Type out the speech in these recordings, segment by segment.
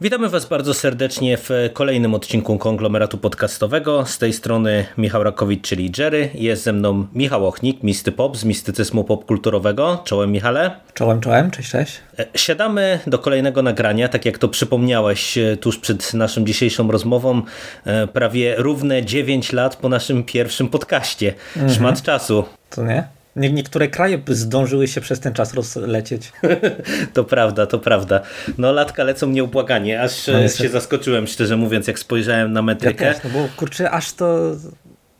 Witamy Was bardzo serdecznie w kolejnym odcinku konglomeratu podcastowego. Z tej strony Michał Rakowicz, czyli Jerry. Jest ze mną Michał Ochnik, Misty Pop z mistycyzmu popkulturowego. Czołem Michale. Czołem, czołem, cześć, cześć. E, siadamy do kolejnego nagrania, tak jak to przypomniałeś e, tuż przed naszą dzisiejszą rozmową, e, prawie równe 9 lat po naszym pierwszym podcaście. Mhm. Szmat czasu. To nie? Nie, niektóre kraje zdążyły się przez ten czas rozlecieć. to prawda, to prawda. No latka lecą nieubłaganie, aż no, się zaskoczyłem, szczerze mówiąc, jak spojrzałem na metrykę. Ja też, no bo kurczę, aż to,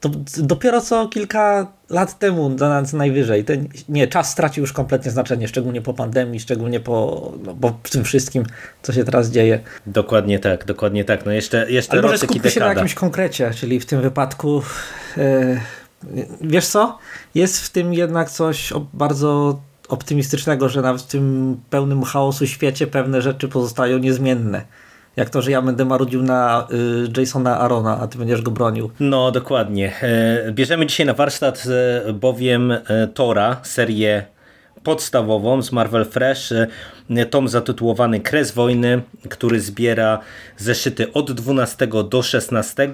to dopiero co kilka lat temu na najwyżej. Ten, nie, czas stracił już kompletnie znaczenie, szczególnie po pandemii, szczególnie po, no, po tym wszystkim, co się teraz dzieje. Dokładnie tak, dokładnie tak. No jeszcze, jeszcze Ale może skupmy się na jakimś konkrecie, czyli w tym wypadku... Yy, wiesz co? Jest w tym jednak coś bardzo optymistycznego, że nawet w tym pełnym chaosu świecie pewne rzeczy pozostają niezmienne. Jak to, że ja będę marudził na y, Jasona Arona, a ty będziesz go bronił. No, dokładnie. E, bierzemy dzisiaj na warsztat e, bowiem e, Tora, serię podstawową z Marvel Fresh, tom zatytułowany Kres Wojny, który zbiera zeszyty od 12 do 16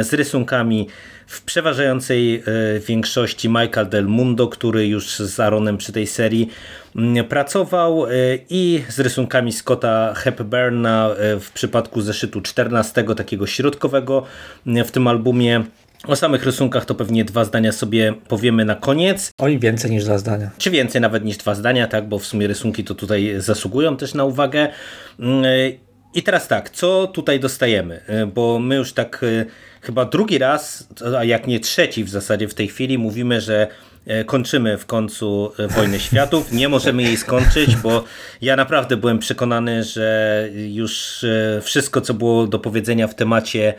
z rysunkami w przeważającej e, większości Michael Del Mundo, który już z Aaronem przy tej serii pracował e, i z rysunkami Scotta Hepburna w przypadku zeszytu 14, takiego środkowego w tym albumie o samych rysunkach to pewnie dwa zdania sobie powiemy na koniec. Oj, więcej niż dwa zdania. Czy więcej nawet niż dwa zdania, tak, bo w sumie rysunki to tutaj zasługują też na uwagę. Mm, I teraz tak, co tutaj dostajemy? Bo my już tak e, chyba drugi raz, a jak nie trzeci w zasadzie w tej chwili mówimy, że e, kończymy w końcu e, Wojnę Światów. Nie możemy jej skończyć, bo ja naprawdę byłem przekonany, że już wszystko, co było do powiedzenia w temacie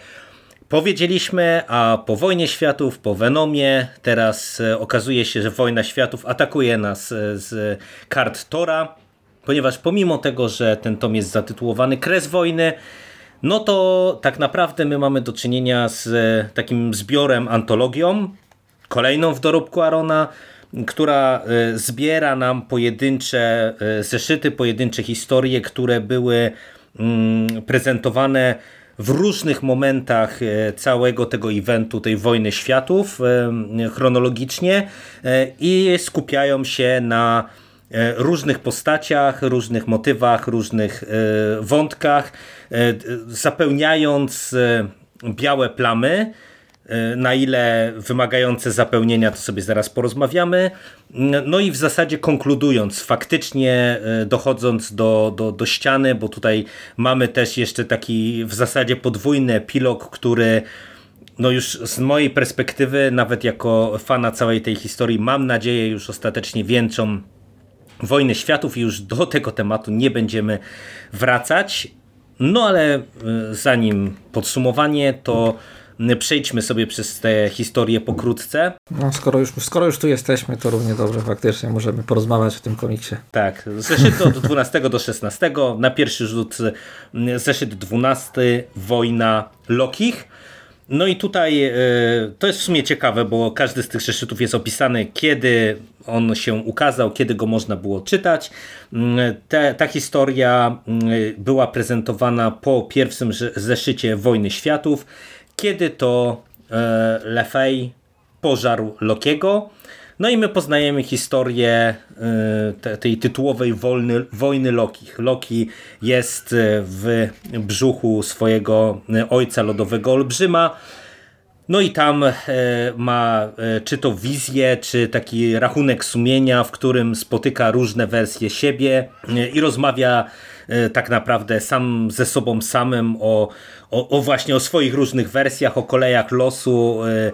powiedzieliśmy, a po wojnie światów, po Venomie, teraz e, okazuje się, że wojna światów atakuje nas e, z kart Tora, ponieważ pomimo tego, że ten tom jest zatytułowany Kres Wojny, no to tak naprawdę my mamy do czynienia z e, takim zbiorem, antologią, kolejną w dorobku Arona, która zbiera nam pojedyncze zeszyty, pojedyncze historie, które były mm, prezentowane w różnych momentach e, całego tego eventu, tej wojny światów e, chronologicznie e, i skupiają się na różnych postaciach, różnych motywach, różnych wątkach, zapełniając białe plamy E, na ile wymagające zapełnienia, to sobie zaraz porozmawiamy. No i w zasadzie konkludując, faktycznie e, dochodząc do, do, do ściany, bo tutaj mamy też jeszcze taki w zasadzie podwójny epilog, który no już z mojej perspektywy, nawet jako fana całej tej historii, mam nadzieję już ostatecznie wieńczą Wojny Światów i już do tego tematu nie będziemy wracać. No ale e, zanim podsumowanie, to Przejdźmy sobie przez te historie pokrótce. No, skoro, już, skoro już tu jesteśmy, to równie dobrze faktycznie możemy porozmawiać o tym komiksie. Tak, zeszyt od 12 do 16. Na pierwszy rzut zeszyt 12, Wojna Lokich. No i tutaj e, to jest w sumie ciekawe, bo każdy z tych zeszytów jest opisany, kiedy on się ukazał, kiedy go można było czytać. Te, ta historia była prezentowana po pierwszym zeszycie Wojny Światów kiedy to e, Lefej pożarł Lokiego. No i my poznajemy historię te, tej tytułowej wolny, wojny Lokich. Loki jest e, w brzuchu swojego ojca lodowego olbrzyma. No i tam ma czy to wizję, czy taki rachunek sumienia, w którym spotyka różne wersje siebie i rozmawia tak naprawdę sam ze sobą samym o, o, o, właśnie o swoich różnych wersjach, o kolejach losu, e, e,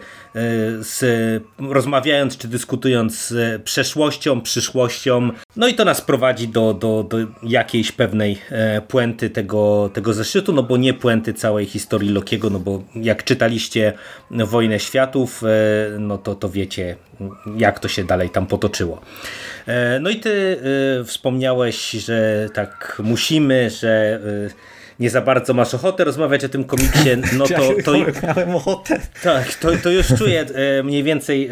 z, rozmawiając czy dyskutując z przeszłością, przyszłością. No i to nas prowadzi do, do, do jakiejś pewnej e, puenty tego, tego zeszytu, no bo nie puenty całej historii Lokiego, no bo jak czytaliście Wojnę Światów, no to, to wiecie jak to się dalej tam potoczyło. No i ty wspomniałeś, że tak musimy, że nie za bardzo masz ochotę rozmawiać o tym komiksie, no to... to miałem ochotę. Tak, to, to już czuję e, mniej więcej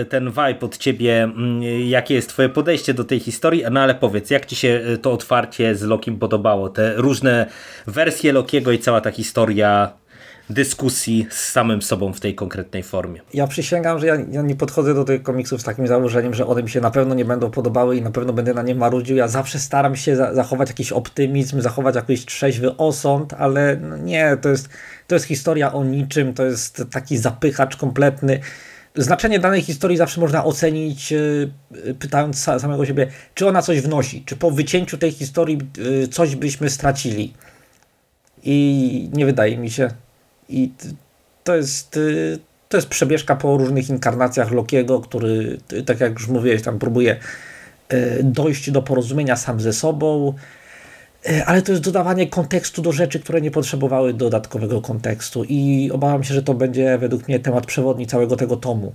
e, ten vibe od ciebie, mm, jakie jest twoje podejście do tej historii, no ale powiedz, jak ci się to otwarcie z Lokim podobało? Te różne wersje Lokiego i cała ta historia dyskusji z samym sobą w tej konkretnej formie. Ja przysięgam, że ja, ja, nie podchodzę do tych komiksów z takim założeniem, że one mi się na pewno nie będą podobały i na pewno będę na nie marudził. Ja zawsze staram się za zachować jakiś optymizm, zachować jakiś trzeźwy osąd, ale no nie, to jest, to jest historia o niczym, to jest taki zapychacz kompletny. Znaczenie danej historii zawsze można ocenić, yy, pytając samego siebie, czy ona coś wnosi, czy po wycięciu tej historii yy, coś byśmy stracili. I nie wydaje mi się, i to jest, y, to jest przebieżka po różnych inkarnacjach Lokiego, który, y, tak jak już mówiłeś, tam próbuje y, dojść do porozumienia sam ze sobą, ale to jest dodawanie kontekstu do rzeczy, które nie potrzebowały dodatkowego kontekstu. I obawiam się, że to będzie według mnie temat przewodni całego tego tomu.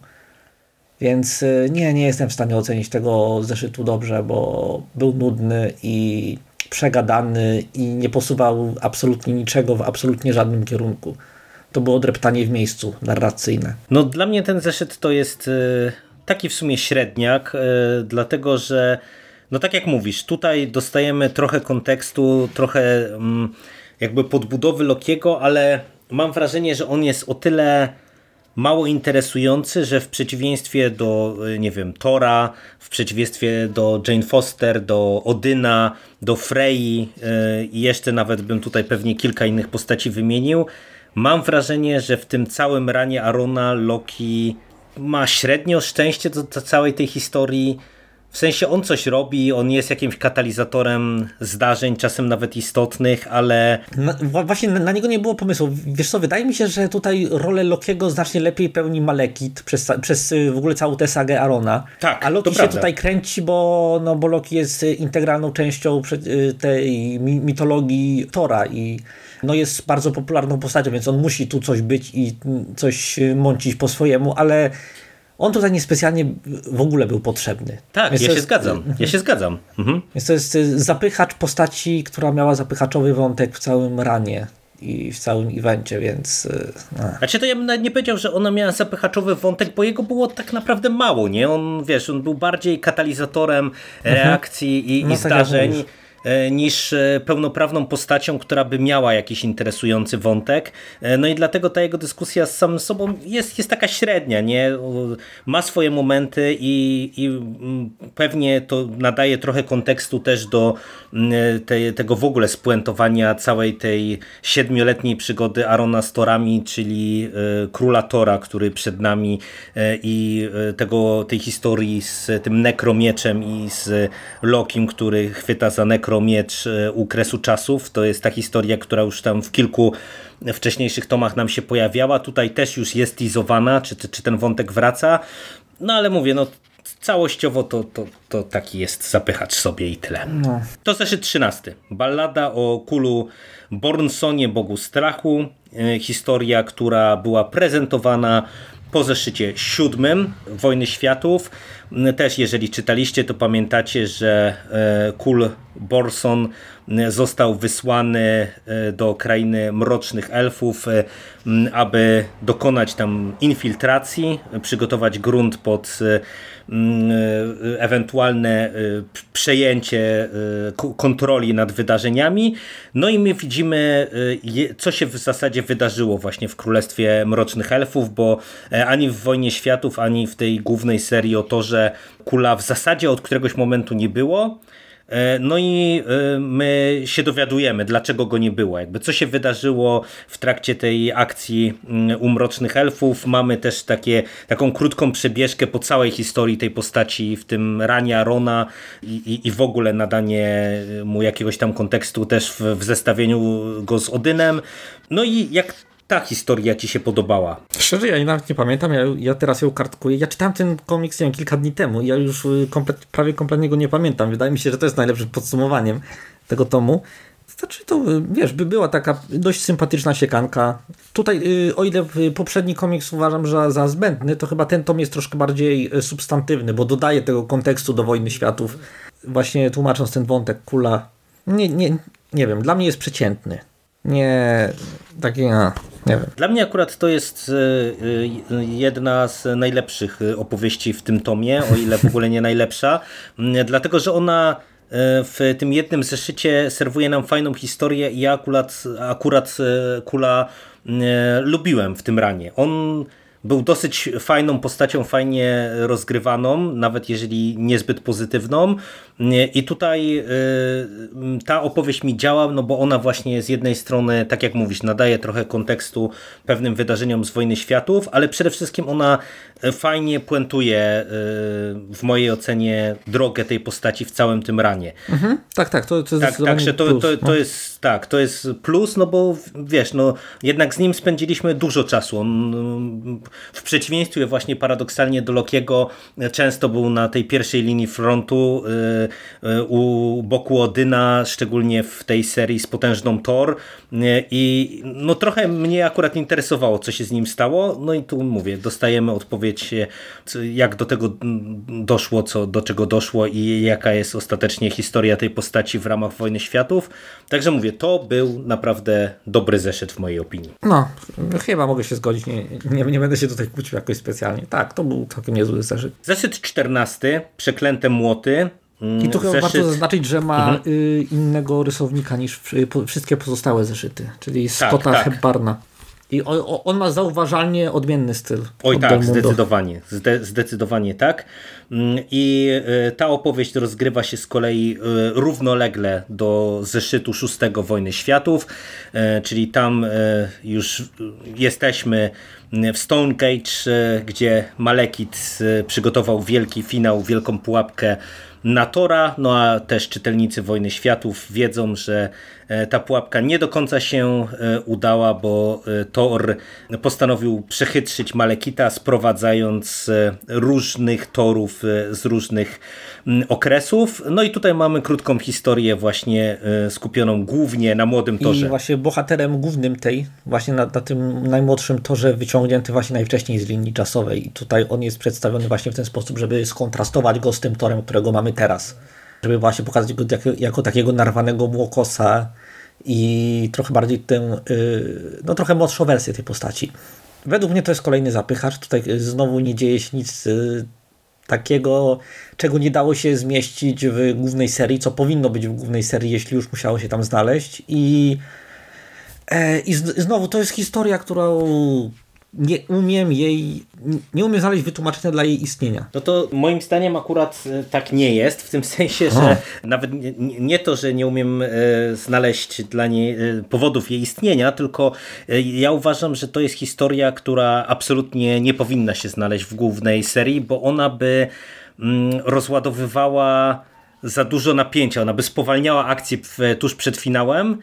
Więc nie, nie jestem w stanie ocenić tego zeszytu dobrze, bo był nudny i przegadany i nie posuwał absolutnie niczego w absolutnie żadnym kierunku to było dreptanie w miejscu narracyjne. No dla mnie ten zeszyt to jest e, taki w sumie średniak, e, dlatego że no tak jak mówisz, tutaj dostajemy trochę kontekstu, trochę mm, jakby podbudowy Lokiego, ale mam wrażenie, że on jest o tyle mało interesujący, że w przeciwieństwie do, e, nie wiem, Tora, w przeciwieństwie do Jane Foster, do Odyna, do Frey i jeszcze nawet bym tutaj pewnie kilka innych postaci wymienił, Mam wrażenie, że w tym całym ranie Arona Loki ma średnio szczęście do, do całej tej historii. W sensie on coś robi, on jest jakimś katalizatorem zdarzeń, czasem nawet istotnych, ale... Na, właśnie na, na, niego nie było pomysłu. Wiesz co, wydaje mi się, że tutaj rolę Lokiego znacznie lepiej pełni Malekit przez, przez y, w ogóle całą tę sagę Arona. Tak, A Loki się prawda. tutaj kręci, bo, no, bo Loki jest integralną częścią y, tej mitologii Tora i no jest bardzo popularną postacią, więc on musi tu coś być i coś mącić po swojemu, ale on tutaj niespecjalnie w ogóle był potrzebny. Tak, więc ja się jest... zgadzam. Ja się zgadzam. Mhm. Więc to jest y, zapychacz postaci, która miała zapychaczowy wątek w całym ranie i w całym evencie, więc... Y, no. Znaczy to ja bym nawet nie powiedział, że ona miała zapychaczowy wątek, bo jego było tak naprawdę mało, nie? On, wiesz, on był bardziej katalizatorem mhm. reakcji mhm. i, no, i tak zdarzeń. E, niż e, pełnoprawną postacią, która by miała jakiś interesujący wątek. E, no i dlatego ta jego dyskusja z samym sobą jest, jest taka średnia, nie? Ma swoje momenty i, i mm, pewnie to nadaje trochę kontekstu też do mm, te, tego w ogóle spuentowania całej tej siedmioletniej przygody Arona z Torami, czyli króla Tora, który przed nami i tego, tej historii z tym nekromieczem i z Lokim, który chwyta za nekro miecz e, u kresu czasów. To jest ta historia, która już tam w kilku wcześniejszych tomach nam się pojawiała. Tutaj też już jest izowana, czy, czy ten wątek wraca. No ale mówię, no całościowo to, to, to taki jest zapychacz sobie i tyle. No. To zeszyt 13. Ballada o kulu Bornsonie, bogu strachu. E, historia, która była prezentowana po zeszycie siódmym Wojny Światów. Też jeżeli czytaliście, to pamiętacie, że e, Kul Borson został wysłany e, do krainy mrocznych elfów, e, aby dokonać tam infiltracji, przygotować grunt pod ewentualne przejęcie kontroli nad wydarzeniami. No i my widzimy, co się w zasadzie wydarzyło właśnie w Królestwie Mrocznych Elfów, bo ani w Wojnie Światów, ani w tej głównej serii o to, że kula w zasadzie od któregoś momentu nie było. E, no i e, my się dowiadujemy, dlaczego go nie było, jakby co się wydarzyło w trakcie tej akcji mm, u Mrocznych Elfów. Mamy też takie, taką krótką przebieżkę po całej historii tej postaci, w tym rania Rona i, i, i w ogóle nadanie mu jakiegoś tam kontekstu też w, w zestawieniu go z Odynem. No i jak ta historia ci się podobała? Szczerze, ja nawet nie pamiętam, ja, ja teraz ją kartkuję. Ja czytałem ten komiks nie wiem, kilka dni temu ja już y, komplet, prawie kompletnie go nie pamiętam. Wydaje mi się, że to jest najlepszym podsumowaniem tego tomu. Znaczy to, y, wiesz, by była taka dość sympatyczna siekanka. Tutaj, y, o ile poprzedni komiks uważam że za zbędny, to chyba ten tom jest troszkę bardziej substantywny, bo dodaje tego kontekstu do Wojny Światów. Właśnie tłumacząc ten wątek, kula, nie, nie, nie wiem, dla mnie jest przeciętny. nie, takie, no, nie wiem. Dla mnie akurat to jest jedna z najlepszych opowieści w tym tomie, o ile w ogóle nie najlepsza, dlatego że ona w tym jednym zeszycie serwuje nam fajną historię i ja akurat, akurat Kula lubiłem w tym ranie. On był dosyć fajną postacią, fajnie rozgrywaną, nawet jeżeli niezbyt pozytywną. I tutaj y, ta opowieść mi działa, no bo ona właśnie z jednej strony, tak jak mówisz, nadaje trochę kontekstu pewnym wydarzeniom z Wojny Światów, ale przede wszystkim ona fajnie puentuje y, w mojej ocenie drogę tej postaci w całym tym ranie. Mhm. Tak, tak, to, to tak, także to, plus, to, to no. jest tak, to jest plus, no bo wiesz, no jednak z nim spędziliśmy dużo czasu. On, w przeciwieństwie właśnie paradoksalnie do Lokiego często był na tej pierwszej linii frontu y, u boku Odyna, szczególnie w tej serii z potężną Thor i no trochę mnie akurat interesowało, co się z nim stało, no i tu mówię, dostajemy odpowiedź jak do tego doszło, co, do czego doszło i jaka jest ostatecznie historia tej postaci w ramach Wojny Światów. Także mówię, to był naprawdę dobry zeszyt w mojej opinii. No, chyba mogę się zgodzić, nie, nie, nie będę się tutaj kłócił jakoś specjalnie. Tak, to był całkiem niezły zeszyt. Zeszyt 14, Przeklęte Młoty. I tu chyba warto zaznaczyć, że ma mhm. Y, innego rysownika niż wszystkie pozostałe zeszyty, czyli tak, Scotta tak, tak. Hepbarna. I on ma zauważalnie odmienny styl. Oj tak, zdecydowanie. Zde, zdecydowanie tak. Mm, I e, ta opowieść rozgrywa się z kolei równolegle do zeszytu szóstego Wojny Światów, czyli tam już jesteśmy w Stonegate, gdzie Malekit przygotował wielki finał, wielką pułapkę na Tora, no a też czytelnicy Wojny Światów wiedzą, że ta pułapka nie do końca się e, udała, bo e, Thor postanowił przechytrzyć Malekita, sprowadzając różnych torów z różnych okresów. No i tutaj mamy krótką historię właśnie skupioną głównie na młodym torze. I właśnie bohaterem głównym tej, właśnie na, na tym najmłodszym torze wyciągnięty właśnie najwcześniej z linii czasowej. I tutaj on jest przedstawiony właśnie w ten sposób, żeby skontrastować go z tym torem, którego mamy teraz żeby właśnie pokazać go jako, jako takiego narwanego młokosa i trochę bardziej tę, y, no trochę młodszą wersję tej postaci. Według mnie to jest kolejny zapychacz. Tutaj znowu nie dzieje się nic y, takiego, czego nie dało się zmieścić w głównej serii, co powinno być w głównej serii, jeśli już musiało się tam znaleźć. I, e, i znowu to jest historia, którą nie umiem jej, nie umiem znaleźć wytłumaczenia dla jej istnienia. No to moim zdaniem akurat e, tak nie jest, w tym sensie, że nawet nie, nie, to, że nie umiem e, znaleźć dla niej e, powodów jej istnienia, tylko ja uważam, że to jest historia, która absolutnie nie powinna się znaleźć w głównej serii, bo ona by mm, rozładowywała za dużo napięcia, ona by spowalniała akcję tuż przed finałem,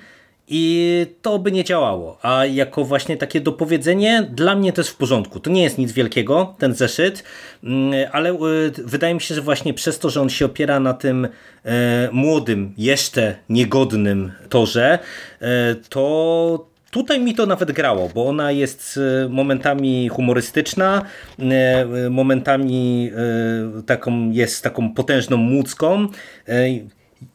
i to by nie działało. A jako właśnie takie dopowiedzenie, dla mnie to jest w porządku. To nie jest nic wielkiego, ten zeszyt, mm, ale e, wydaje mi się, że właśnie przez to, że on się opiera na tym e, młodym, jeszcze niegodnym torze, e, to Tutaj mi to nawet grało, bo ona jest momentami humorystyczna, momentami taką, jest taką potężną młódzką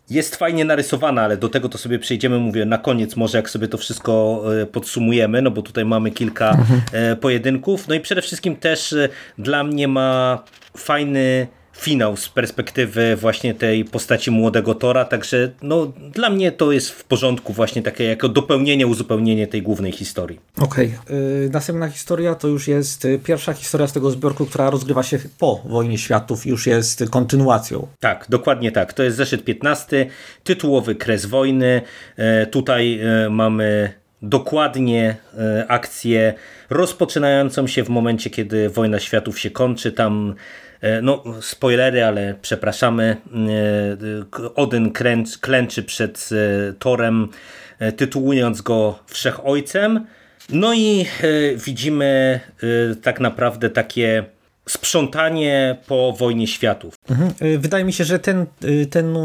jest fajnie narysowana, ale do tego to sobie przejdziemy, mówię, na koniec może jak sobie to wszystko e, podsumujemy, no bo tutaj mamy kilka mhm. E, pojedynków. No i przede wszystkim też e, dla mnie ma fajny finał z perspektywy właśnie tej postaci młodego Tora, także no, dla mnie to jest w porządku właśnie takie jako dopełnienie, uzupełnienie tej głównej historii. Okej, okay. yy, następna historia to już jest y, pierwsza historia z tego zbiorku, która rozgrywa się po Wojnie Światów, już jest kontynuacją. Tak, dokładnie tak. To jest zeszyt 15, tytułowy Kres Wojny. Yy, tutaj yy, mamy dokładnie akcję rozpoczynającą się w momencie, kiedy Wojna Światów się kończy. Tam E, no, spoilery, ale przepraszamy. E, Odyn kręc, klęczy przed e, Torem, tytułując go Wszechojcem. No i widzimy tak naprawdę takie sprzątanie po wojnie światów. Mhm. Wydaje mi się, że ten, ten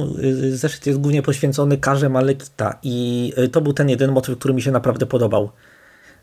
zeszyt jest głównie poświęcony karze Malekita i to był ten jeden motyw, który mi się naprawdę podobał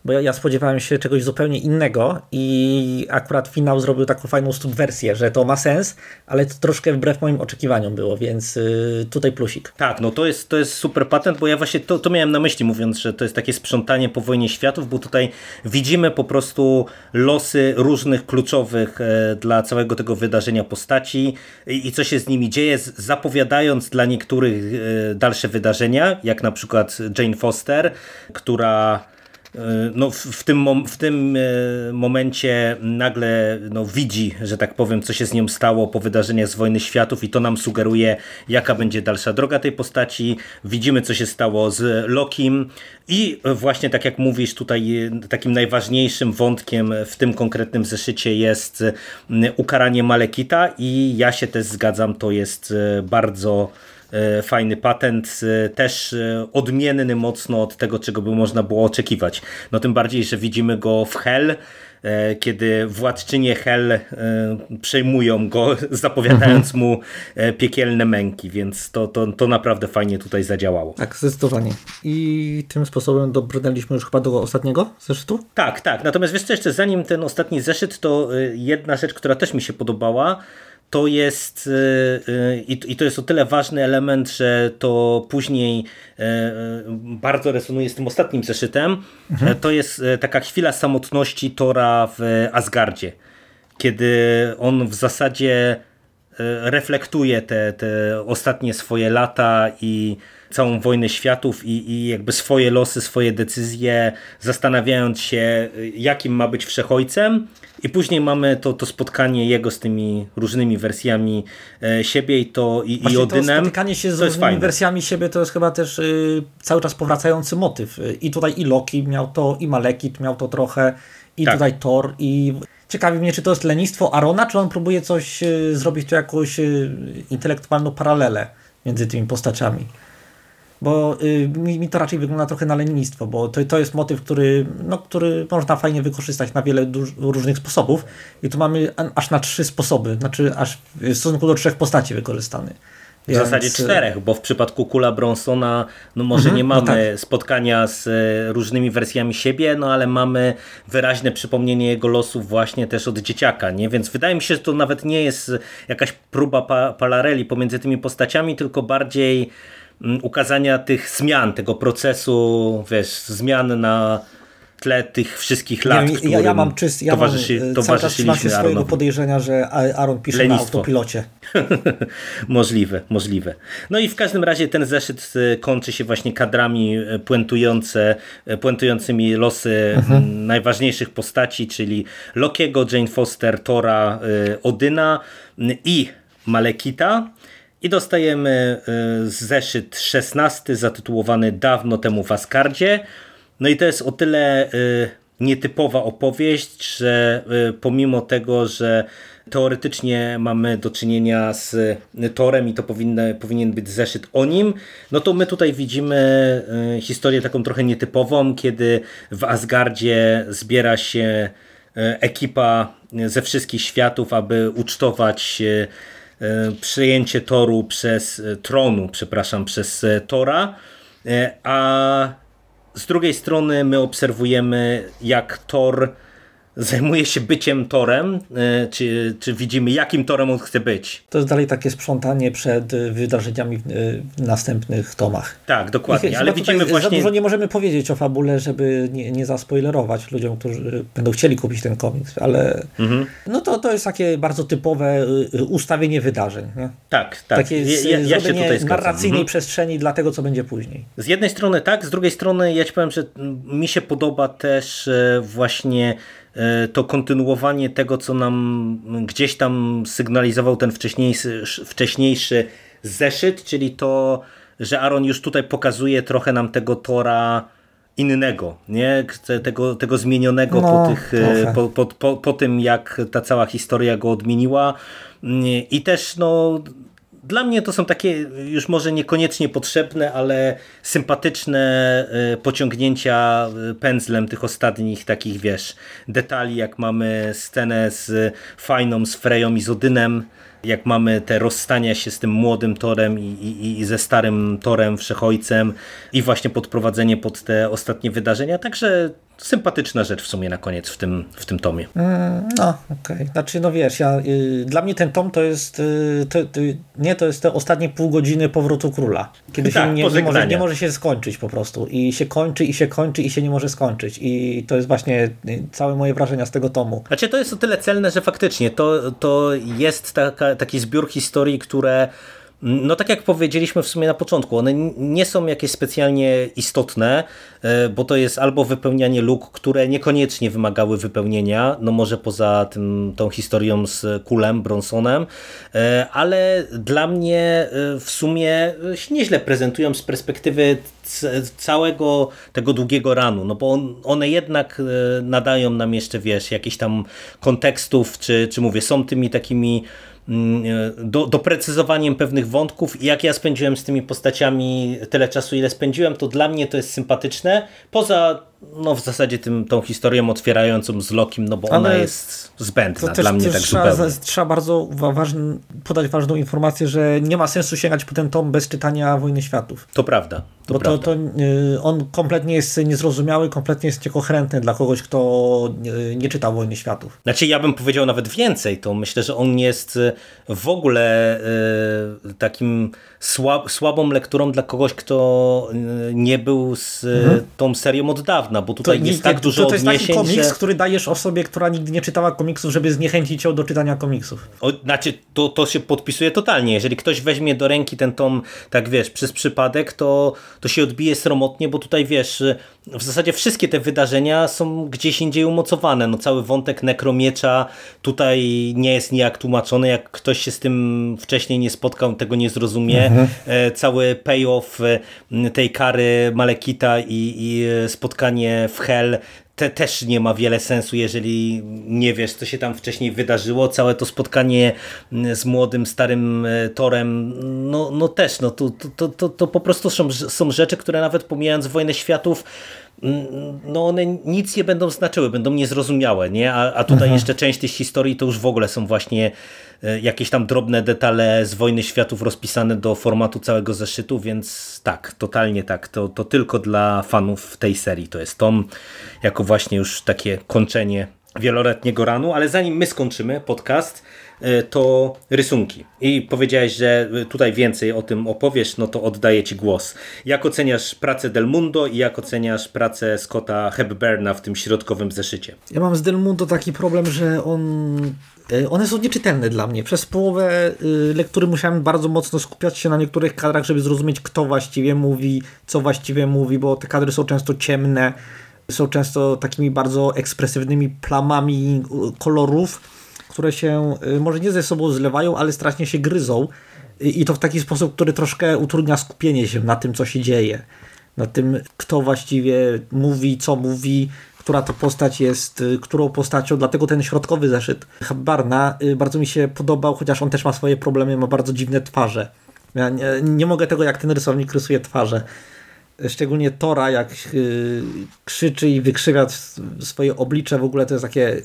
bo ja, ja spodziewałem się czegoś zupełnie innego i akurat finał zrobił taką fajną subwersję, że to ma sens, ale to troszkę wbrew moim oczekiwaniom było, więc y, tutaj plusik. Tak, no to jest, to jest super patent, bo ja właśnie to, to miałem na myśli mówiąc, że to jest takie sprzątanie po wojnie światów, bo tutaj widzimy po prostu losy różnych kluczowych e, dla całego tego wydarzenia postaci i, i co się z nimi dzieje, zapowiadając dla niektórych e, dalsze wydarzenia, jak na przykład Jane Foster, która no, w, w, tym, w tym e, momencie nagle no, widzi, że tak powiem, co się z nią stało po wydarzeniach z Wojny Światów i to nam sugeruje, jaka będzie dalsza droga tej postaci. Widzimy, co się stało z Lokim i właśnie tak jak mówisz, tutaj e, takim najważniejszym wątkiem w tym konkretnym zeszycie jest ukaranie Malekita i ja się też zgadzam, to jest e, bardzo fajny patent, e, też e, odmienny mocno od tego, czego by można było oczekiwać. No tym bardziej, że widzimy go w Hell, kiedy władczynie Hell przejmują go, zapowiadając mu piekielne męki, więc to, to, to naprawdę fajnie tutaj zadziałało. Tak, zdecydowanie. I tym sposobem dobrnęliśmy już chyba do ostatniego zeszytu? Tak, tak. Natomiast wiesz co, jeszcze zanim ten ostatni zeszyt, to jedna rzecz, która też mi się podobała, to jest y, y, i to jest o tyle ważny element, że to później y, bardzo resonuje z tym ostatnim zeszytem. Mhm. To jest taka chwila samotności Tora w Asgardzie, kiedy on w zasadzie reflektuje te, te ostatnie swoje lata i całą wojnę światów i, i jakby swoje losy, swoje decyzje, zastanawiając się, jakim ma być wszechojcem. I później mamy to, to spotkanie jego z tymi różnymi wersjami e, siebie i to i, i Odynem. To spotykanie się z różnymi wersjami siebie to jest chyba też y, cały czas powracający motyw. I tutaj i Loki miał to, i Malekit miał to trochę, i tak. tutaj Thor, i Ciekawi mnie, czy to jest lenistwo Arona, czy on próbuje coś y, zrobić tu jakąś y, intelektualną paralelę między tymi postaciami bo y, mi, mi, to raczej wygląda trochę na lenistwo, bo to, to jest motyw, który, no, który można fajnie wykorzystać na wiele różnych sposobów i tu mamy aż na trzy sposoby, znaczy aż w stosunku do trzech postaci wykorzystany. W Więc... zasadzie czterech, bo w przypadku Kula Bronsona no może mhm, nie no mamy no tak. spotkania z e, różnymi wersjami siebie, no ale mamy wyraźne przypomnienie jego losów właśnie też od dzieciaka, nie? Więc wydaje mi się, że to nawet nie jest jakaś próba pa palareli pomiędzy tymi postaciami, tylko bardziej ukazania tych zmian, tego procesu, wiesz, zmian na tle tych wszystkich lat, ja, ja, ja mam czyst, ja towarzyszy, mam, towarzyszyliśmy cały swojego podejrzenia, że Aaron pisze Lenistwo. na autopilocie. możliwe, możliwe. No i w każdym razie ten zeszyt y, kończy się właśnie kadrami y, puentujące, puentującymi losy mhm. Najważniejszych postaci, czyli Lokiego, Jane Foster, Tora, Odyna i Malekita. I dostajemy y, zeszyt 16 zatytułowany Dawno temu w Asgardzie. No i to jest o tyle y, nietypowa opowieść, że y, pomimo tego, że teoretycznie mamy do czynienia z Torem i to powinno, powinien być zeszyt o nim, no to my tutaj widzimy historię taką trochę nietypową, kiedy w Asgardzie zbiera się ekipa ze wszystkich światów, aby ucztować przejęcie toru przez e, tronu, przepraszam, przez e, Tora, a z drugiej strony my obserwujemy jak Thor zajmuje się byciem torem, e, czy, czy widzimy jakim torem on chce być. To jest dalej takie sprzątanie przed e, wydarzeniami w następnych tomach. Tak, dokładnie, ale widzimy właśnie... Za dużo nie możemy powiedzieć o fabule, żeby nie, nie zaspoilerować ludziom, którzy będą chcieli kupić ten komiks, ale mhm. no to, to jest takie bardzo typowe e, ustawienie wydarzeń. Nie? Tak, tak. Takie ja, ja się tutaj narracyjnej mhm. przestrzeni dla tego, co będzie później. Z jednej strony tak, z drugiej strony ja ci powiem, że mi się podoba też właśnie E, to kontynuowanie tego, co nam gdzieś tam sygnalizował ten wcześniejszy, wcześniejszy zeszyt, czyli to, że Aaron już tutaj pokazuje trochę nam tego Tora innego, nie? Tego, tego zmienionego no, po, tych, e, po, po, po, po tym, jak ta cała historia go odmieniła. I też no, dla mnie to są takie już może niekoniecznie potrzebne, ale sympatyczne e, pociągnięcia e, pędzlem tych ostatnich takich, wiesz, detali, jak mamy scenę z Fajną, z Freją i z Odynem, jak mamy te rozstania się z tym młodym Torem i, i, i ze starym Torem, Wszechojcem i właśnie podprowadzenie pod te ostatnie wydarzenia, także sympatyczna rzecz w sumie na koniec w tym, w tym tomie. Mm, no, okej. Okay. Znaczy, no wiesz, ja, y, dla mnie ten tom to jest, y, to, nie, to jest te ostatnie pół godziny powrotu króla. Kiedy tak, się nie, nie, może, nie może się skończyć po prostu. I się kończy, i się kończy, i się nie może skończyć. I to jest właśnie y, całe moje wrażenia z tego tomu. Znaczy, to jest o tyle celne, że faktycznie to, to jest taka, taki zbiór historii, które no tak jak powiedzieliśmy w sumie na początku, one nie są jakieś specjalnie istotne, e, bo to jest albo wypełnianie luk, które niekoniecznie wymagały wypełnienia, no może poza tym, tą historią z Kulem, Bronsonem, e, ale dla mnie e, w sumie nieźle prezentują z perspektywy całego tego długiego ranu, no bo on, one jednak nadają nam jeszcze, wiesz, jakichś tam kontekstów, czy, czy mówię, są tymi takimi do, doprecyzowaniem pewnych wątków i jak ja spędziłem z tymi postaciami tyle czasu, ile spędziłem, to dla mnie to jest sympatyczne. Poza no w zasadzie tym, tą historią otwierającą z Lokim, no bo Ale ona jest zbędna dla mnie tak trzeba, zupełnie. Trzeba bardzo podać ważną informację, że nie ma sensu sięgać po ten tom bez czytania Wojny Światów. To prawda. To bo prawda. To, to, y, on kompletnie jest niezrozumiały, kompletnie jest niekoherentny dla kogoś, kto nie, nie czytał Wojny Światów. Znaczy ja bym powiedział nawet więcej, to myślę, że on jest y, w ogóle y, takim słab, słabą lekturą dla kogoś, kto y, nie był z mhm. tą serią od dawna bo tutaj to, jest tak dużo to, to jest taki komiks, że... który dajesz osobie, która nigdy nie czytała komiksów, żeby zniechęcić ją do czytania komiksów. O, znaczy, to, to się podpisuje totalnie. Jeżeli ktoś weźmie do ręki ten tom, tak wiesz, przez przypadek, to, to się odbije sromotnie, bo tutaj wiesz, w zasadzie wszystkie te wydarzenia są gdzieś indziej umocowane. No, cały wątek nekromiecza tutaj nie jest nijak tłumaczony. Jak ktoś się z tym wcześniej nie spotkał, tego nie zrozumie. Mhm. E, cały payoff e, tej kary Malekita i, i e, spotkanie w Hell te, też nie ma wiele sensu, jeżeli nie wiesz, co się tam wcześniej wydarzyło. Całe to spotkanie z młodym, starym Torem, no, no też, no, to, to, to, to po prostu są, są rzeczy, które nawet pomijając Wojnę Światów, no one nic nie będą znaczyły, będą niezrozumiałe, nie? A, a tutaj mhm. jeszcze część tych historii to już w ogóle są właśnie e, jakieś tam drobne detale z Wojny Światów rozpisane do formatu całego zeszytu, więc tak, totalnie tak. To, to tylko dla fanów tej serii to jest tom, jako właśnie już takie kończenie wieloletniego ranu, ale zanim my skończymy podcast, to rysunki. I powiedziałeś, że tutaj więcej o tym opowiesz, no to oddaję Ci głos. Jak oceniasz pracę Del Mundo i jak oceniasz pracę Scotta Hepburna w tym środkowym zeszycie? Ja mam z Del Mundo taki problem, że on e, one są nieczytelne dla mnie. Przez połowę lektury musiałem bardzo mocno skupiać się na niektórych kadrach, żeby zrozumieć, kto właściwie mówi, co właściwie mówi, bo te kadry są często ciemne, są często takimi bardzo ekspresywnymi plamami kolorów które się y, może nie ze sobą zlewają, ale strasznie się gryzą i to w taki sposób, który troszkę utrudnia skupienie się na tym, co się dzieje. Na tym, kto właściwie mówi, co mówi, która to postać jest, y, którą postacią, dlatego ten środkowy zeszyt Habbarna y, bardzo mi się podobał, chociaż on też ma swoje problemy, ma bardzo dziwne twarze. Ja nie, nie mogę tego, jak ten rysownik rysuje twarze. Szczególnie Tora, jak krzyczy i wykrzywia swoje oblicze, w ogóle to jest takie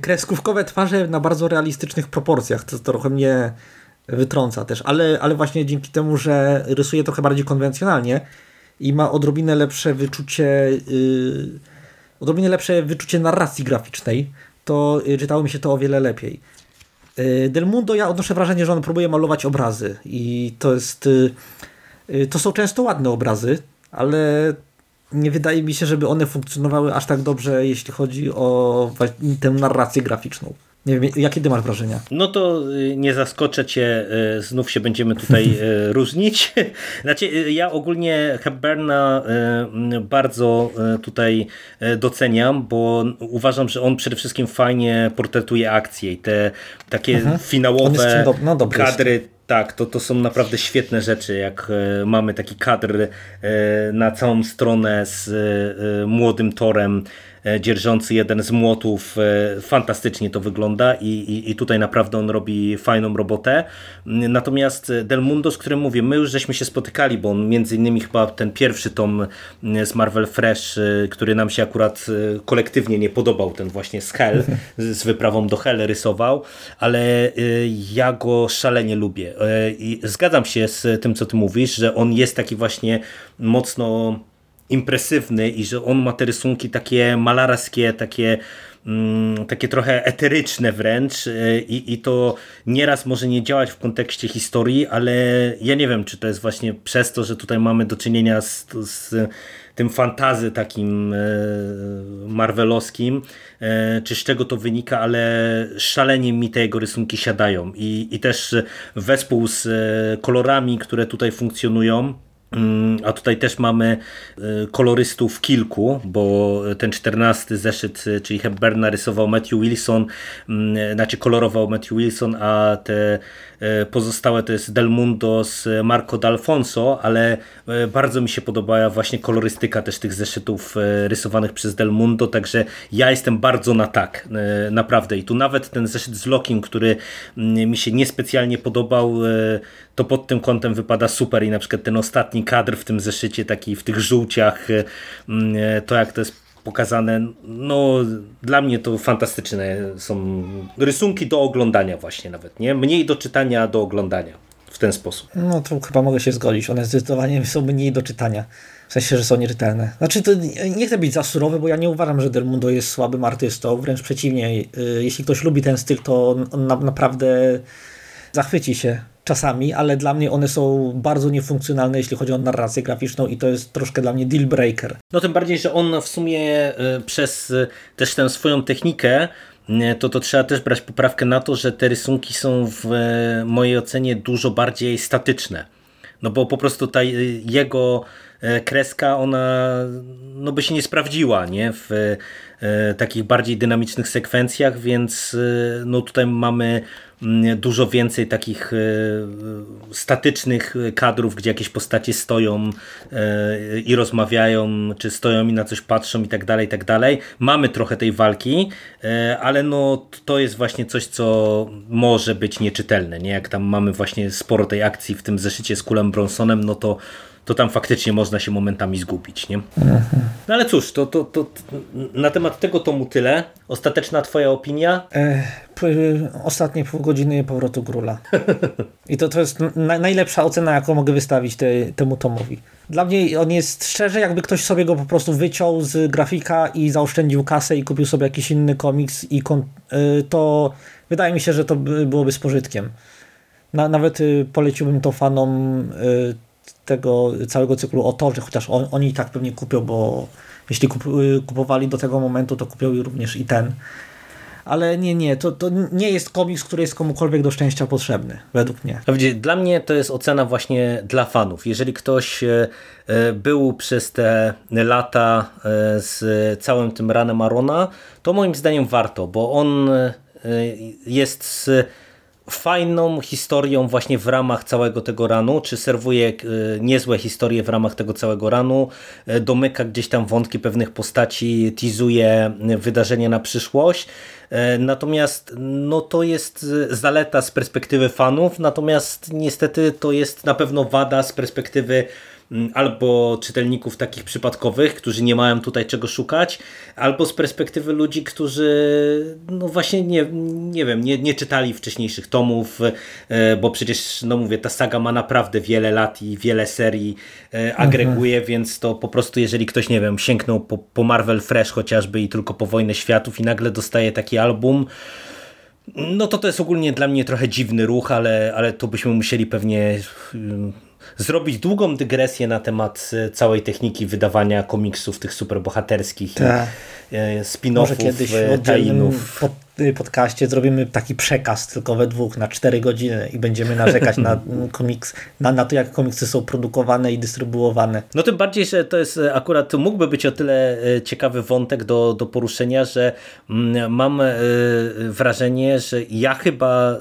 kreskówkowe twarze na bardzo realistycznych proporcjach, to trochę mnie wytrąca też, ale, ale właśnie dzięki temu, że rysuje trochę bardziej konwencjonalnie i ma odrobinę lepsze wyczucie yy, odrobinę lepsze wyczucie narracji graficznej, to yy, czytało mi się to o wiele lepiej. Yy, Del Mundo ja odnoszę wrażenie, że on próbuje malować obrazy i to jest yy, to są często ładne obrazy, ale nie wydaje mi się, żeby one funkcjonowały aż tak dobrze, jeśli chodzi o tę narrację graficzną. Nie wiem, jakie ty masz wrażenia? No to y, nie zaskoczę cię, y, znów się będziemy tutaj y, różnić. Znaczy, ja ogólnie Hepburna bardzo tutaj doceniam, bo uważam, że on przede wszystkim fajnie portretuje akcje i te takie mhm. finałowe no, kadry tak, to, to są naprawdę świetne rzeczy, jak mamy taki kadr na całą stronę z młodym Torem dzierżący jeden z młotów. Fantastycznie to wygląda i, i, i tutaj naprawdę on robi fajną robotę. Natomiast Del Mundo, z którym mówię, my już żeśmy się spotykali, bo on między innymi chyba ten pierwszy tom z Marvel Fresh, który nam się akurat kolektywnie nie podobał, ten właśnie z Hell, z wyprawą do Hell rysował, ale ja go szalenie lubię. I zgadzam się z tym, co ty mówisz, że on jest taki właśnie mocno impresywny i że on ma te rysunki takie malarskie, takie mm, takie trochę eteryczne wręcz e, i, i to nieraz może nie działać w kontekście historii, ale ja nie wiem, czy to jest właśnie przez to, że tutaj mamy do czynienia z, z tym fantazy takim e, marvelowskim, e, czy z czego to wynika, ale szalenie mi te jego rysunki siadają. I, i też wespół z kolorami, które tutaj funkcjonują, a tutaj też mamy y, kolorystów kilku, bo ten czternasty zeszyt, y, czyli Hepburn rysował Matthew Wilson, mm, znaczy kolorował Matthew Wilson, a te y, pozostałe to jest Del Mundo z Marco D'Alfonso, ale bardzo mi się podobała właśnie kolorystyka też tych zeszytów rysowanych przez Del Mundo, także ja jestem bardzo na tak, naprawdę. I tu nawet ten zeszyt z Lokim, który mm, mi się niespecjalnie podobał, to pod tym kątem wypada super i na przykład ten ostatni kadr w tym zeszycie, taki w tych żółciach, e, mm, e, to jak to jest pokazane, no dla mnie to fantastyczne są rysunki do oglądania właśnie nawet, nie? Mniej do czytania, do oglądania w ten sposób. No to chyba mogę się zgodzić, one zdecydowanie są mniej do czytania. W sensie, że są nierytelne. Znaczy, to nie chcę być za surowy, bo ja nie uważam, że Del Mundo jest słabym artystą. Wręcz przeciwnie, e, jeśli ktoś lubi ten styl, to on naprawdę zachwyci się czasami, ale dla mnie one są bardzo niefunkcjonalne, jeśli chodzi o narrację graficzną i to jest troszkę dla mnie deal breaker. No tym bardziej, że on w sumie y, przez y, też tę swoją technikę y, to, to trzeba też brać poprawkę na to, że te rysunki są w mojej ocenie dużo bardziej statyczne. No bo po prostu ta jego kreska, ona no by się nie sprawdziła nie? w takich bardziej dynamicznych sekwencjach, więc no tutaj mamy Mm, dużo więcej takich e, statycznych kadrów, gdzie jakieś postacie stoją e, i rozmawiają, czy stoją i na coś patrzą i tak dalej, i tak dalej. Mamy trochę tej walki, e, ale no to jest właśnie coś, co może być nieczytelne, nie? Jak tam mamy właśnie sporo tej akcji w tym zeszycie z Kulem Bronsonem, no to to tam faktycznie można się momentami zgubić. Nie? No ale cóż, to, to, to, na temat tego tomu tyle. Ostateczna twoja opinia? ostatnie pół godziny powrotu Grula. I to, to jest na, najlepsza ocena, jaką mogę wystawić te, temu tomowi. Dla mnie on jest szczerze, jakby ktoś sobie go po prostu wyciął z grafika i zaoszczędził kasę i kupił sobie jakiś inny komiks i y, to wydaje mi się, że to byłoby z pożytkiem. Na, nawet y, poleciłbym to fanom y, tego całego cyklu o to, że chociaż on, oni i tak pewnie kupią, bo jeśli kup, kupowali do tego momentu, to kupią również i ten. Ale nie, nie, to, to nie jest komiks, który jest komukolwiek do szczęścia potrzebny, według mnie. Dla mnie to jest ocena właśnie dla fanów. Jeżeli ktoś e, e, był przez te lata e, z całym tym ranem Arona, to moim zdaniem warto, bo on jest z fajną historią właśnie w ramach całego tego ranu, czy serwuje e, niezłe historie w ramach tego całego ranu, e, domyka gdzieś tam wątki pewnych postaci, teasuje wydarzenia na przyszłość. E, natomiast no to jest zaleta z perspektywy fanów, natomiast niestety to jest na pewno wada z perspektywy albo czytelników takich przypadkowych, którzy nie mają tutaj czego szukać, albo z perspektywy ludzi, którzy no właśnie nie, nie wiem, nie, nie czytali wcześniejszych tomów, e, bo przecież, no mówię, ta saga ma naprawdę wiele lat i wiele serii e, agreguje, mhm. więc to po prostu, jeżeli ktoś, nie wiem, sięgnął po, po Marvel Fresh chociażby i tylko po Wojnę Światów i nagle dostaje taki album, no to to jest ogólnie dla mnie trochę dziwny ruch, ale, ale to byśmy musieli pewnie zrobić długą dygresję na temat e, całej techniki wydawania komiksów tych superbohaterskich, tak. spin-offów, e, tainów. y, podcaście zrobimy taki przekaz tylko we dwóch na cztery godziny i będziemy narzekać na komiks, na, na to, jak komiksy są produkowane i dystrybuowane. No tym bardziej, że to jest e, akurat, mógłby być o tyle e, ciekawy wątek do, do poruszenia, że mm, mam e, wrażenie, że ja chyba,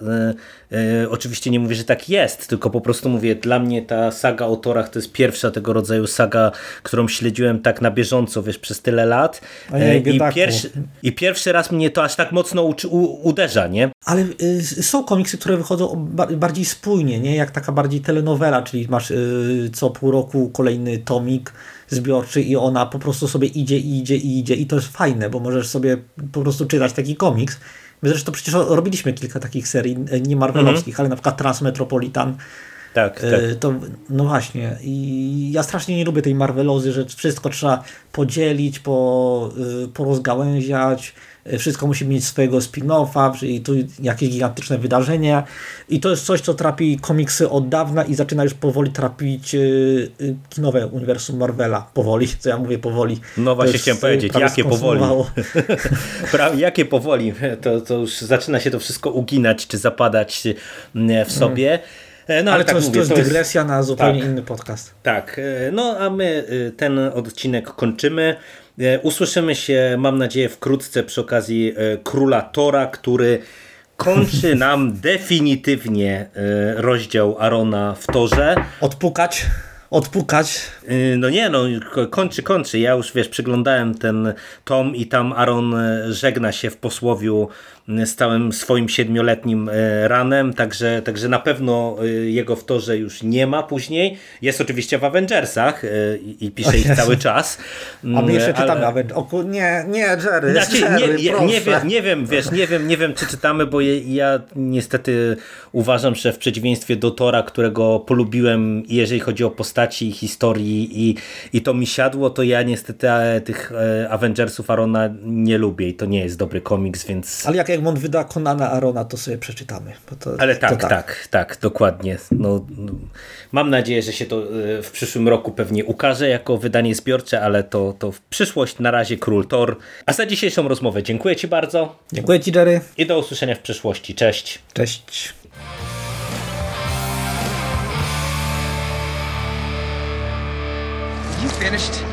oczywiście nie mówię, że tak jest, tylko po prostu mówię, dla mnie ta saga o Torach to jest pierwsza tego rodzaju saga, którą śledziłem tak na bieżąco, wiesz, przez tyle lat. Ojej, I pierwszy, I pierwszy raz mnie to aż tak mocno u, uderza, nie? Ale y, są komiksy, które wychodzą ba- bardziej spójnie, nie? Jak taka bardziej telenowela, czyli masz y, co pół roku kolejny tomik zbiorczy i ona po prostu sobie idzie i idzie i idzie i to jest fajne, bo możesz sobie po prostu czytać taki komiks. My zresztą przecież robiliśmy kilka takich serii, y, nie marvelowskich, ale na przykład Transmetropolitan, Tak, tak. To, no właśnie. I ja strasznie nie lubię tej Marvelozy, że wszystko trzeba podzielić, po, porozgałęziać. Y, Wszystko musi mieć swojego spin-offa, czyli tu jakieś gigantyczne wydarzenia. I to jest coś, co trapi komiksy od dawna i zaczyna już powoli trapić y, y, kinowe uniwersum Marvela. Powoli, co ja mówię powoli. No To właśnie chciałem powiedzieć, prawie jakie powoli. skonsumowało. Pra- jakie powoli, to, to już zaczyna się to wszystko uginać, czy zapadać mm, w sobie. E, No ale, Ale tak to, jest, mówię, to jest dygresja na zupełnie tak. inny podcast. Tak, e, no a my e, ten odcinek kończymy. E, Usłyszymy się, mam nadzieję, wkrótce przy okazji e, Króla Tora, który kończy nam definitywnie e, rozdział Arona w Torze. Odpukać, odpukać. No nie, no ko- kończy, kończy. Ja już wiesz, przeglądałem ten tom i tam Aaron żegna się w posłowiu z całym swoim siedmioletnim e, ranem, także, także na pewno y, jego w torze już nie ma później. Jest oczywiście w Avengersach y, i i pisze ich cały czas. A my jeszcze Mm, czytamy. ale-. O, ku- nie, nie, Jerry, znaczy, Jerry, nie, nie, nie, wiem, nie wiem, wiesz, nie wiem, nie wiem, czy czytamy, bo je, ja niestety uważam, że w przeciwieństwie do Tora, którego polubiłem, jeżeli chodzi o postaci, historii i, i to mi siadło, to ja niestety e, tych e, Avengersów Arona nie lubię i to nie jest dobry komiks, więc... Ale jak Egmont wyda Konana Arona, to sobie przeczytamy. Bo to, Ale tak, to tak, tak, dokładnie. No, no, mam nadzieję, że się to e, w przyszłym roku pewnie ukaże jako wydanie zbiorcze, ale to, to w przyszłość na razie Król Thor. A za dzisiejszą rozmowę dziękuję Ci bardzo Dziękuję Ci, Jerry. i do usłyszenia w przyszłości. Cześć! Cześć. You finished?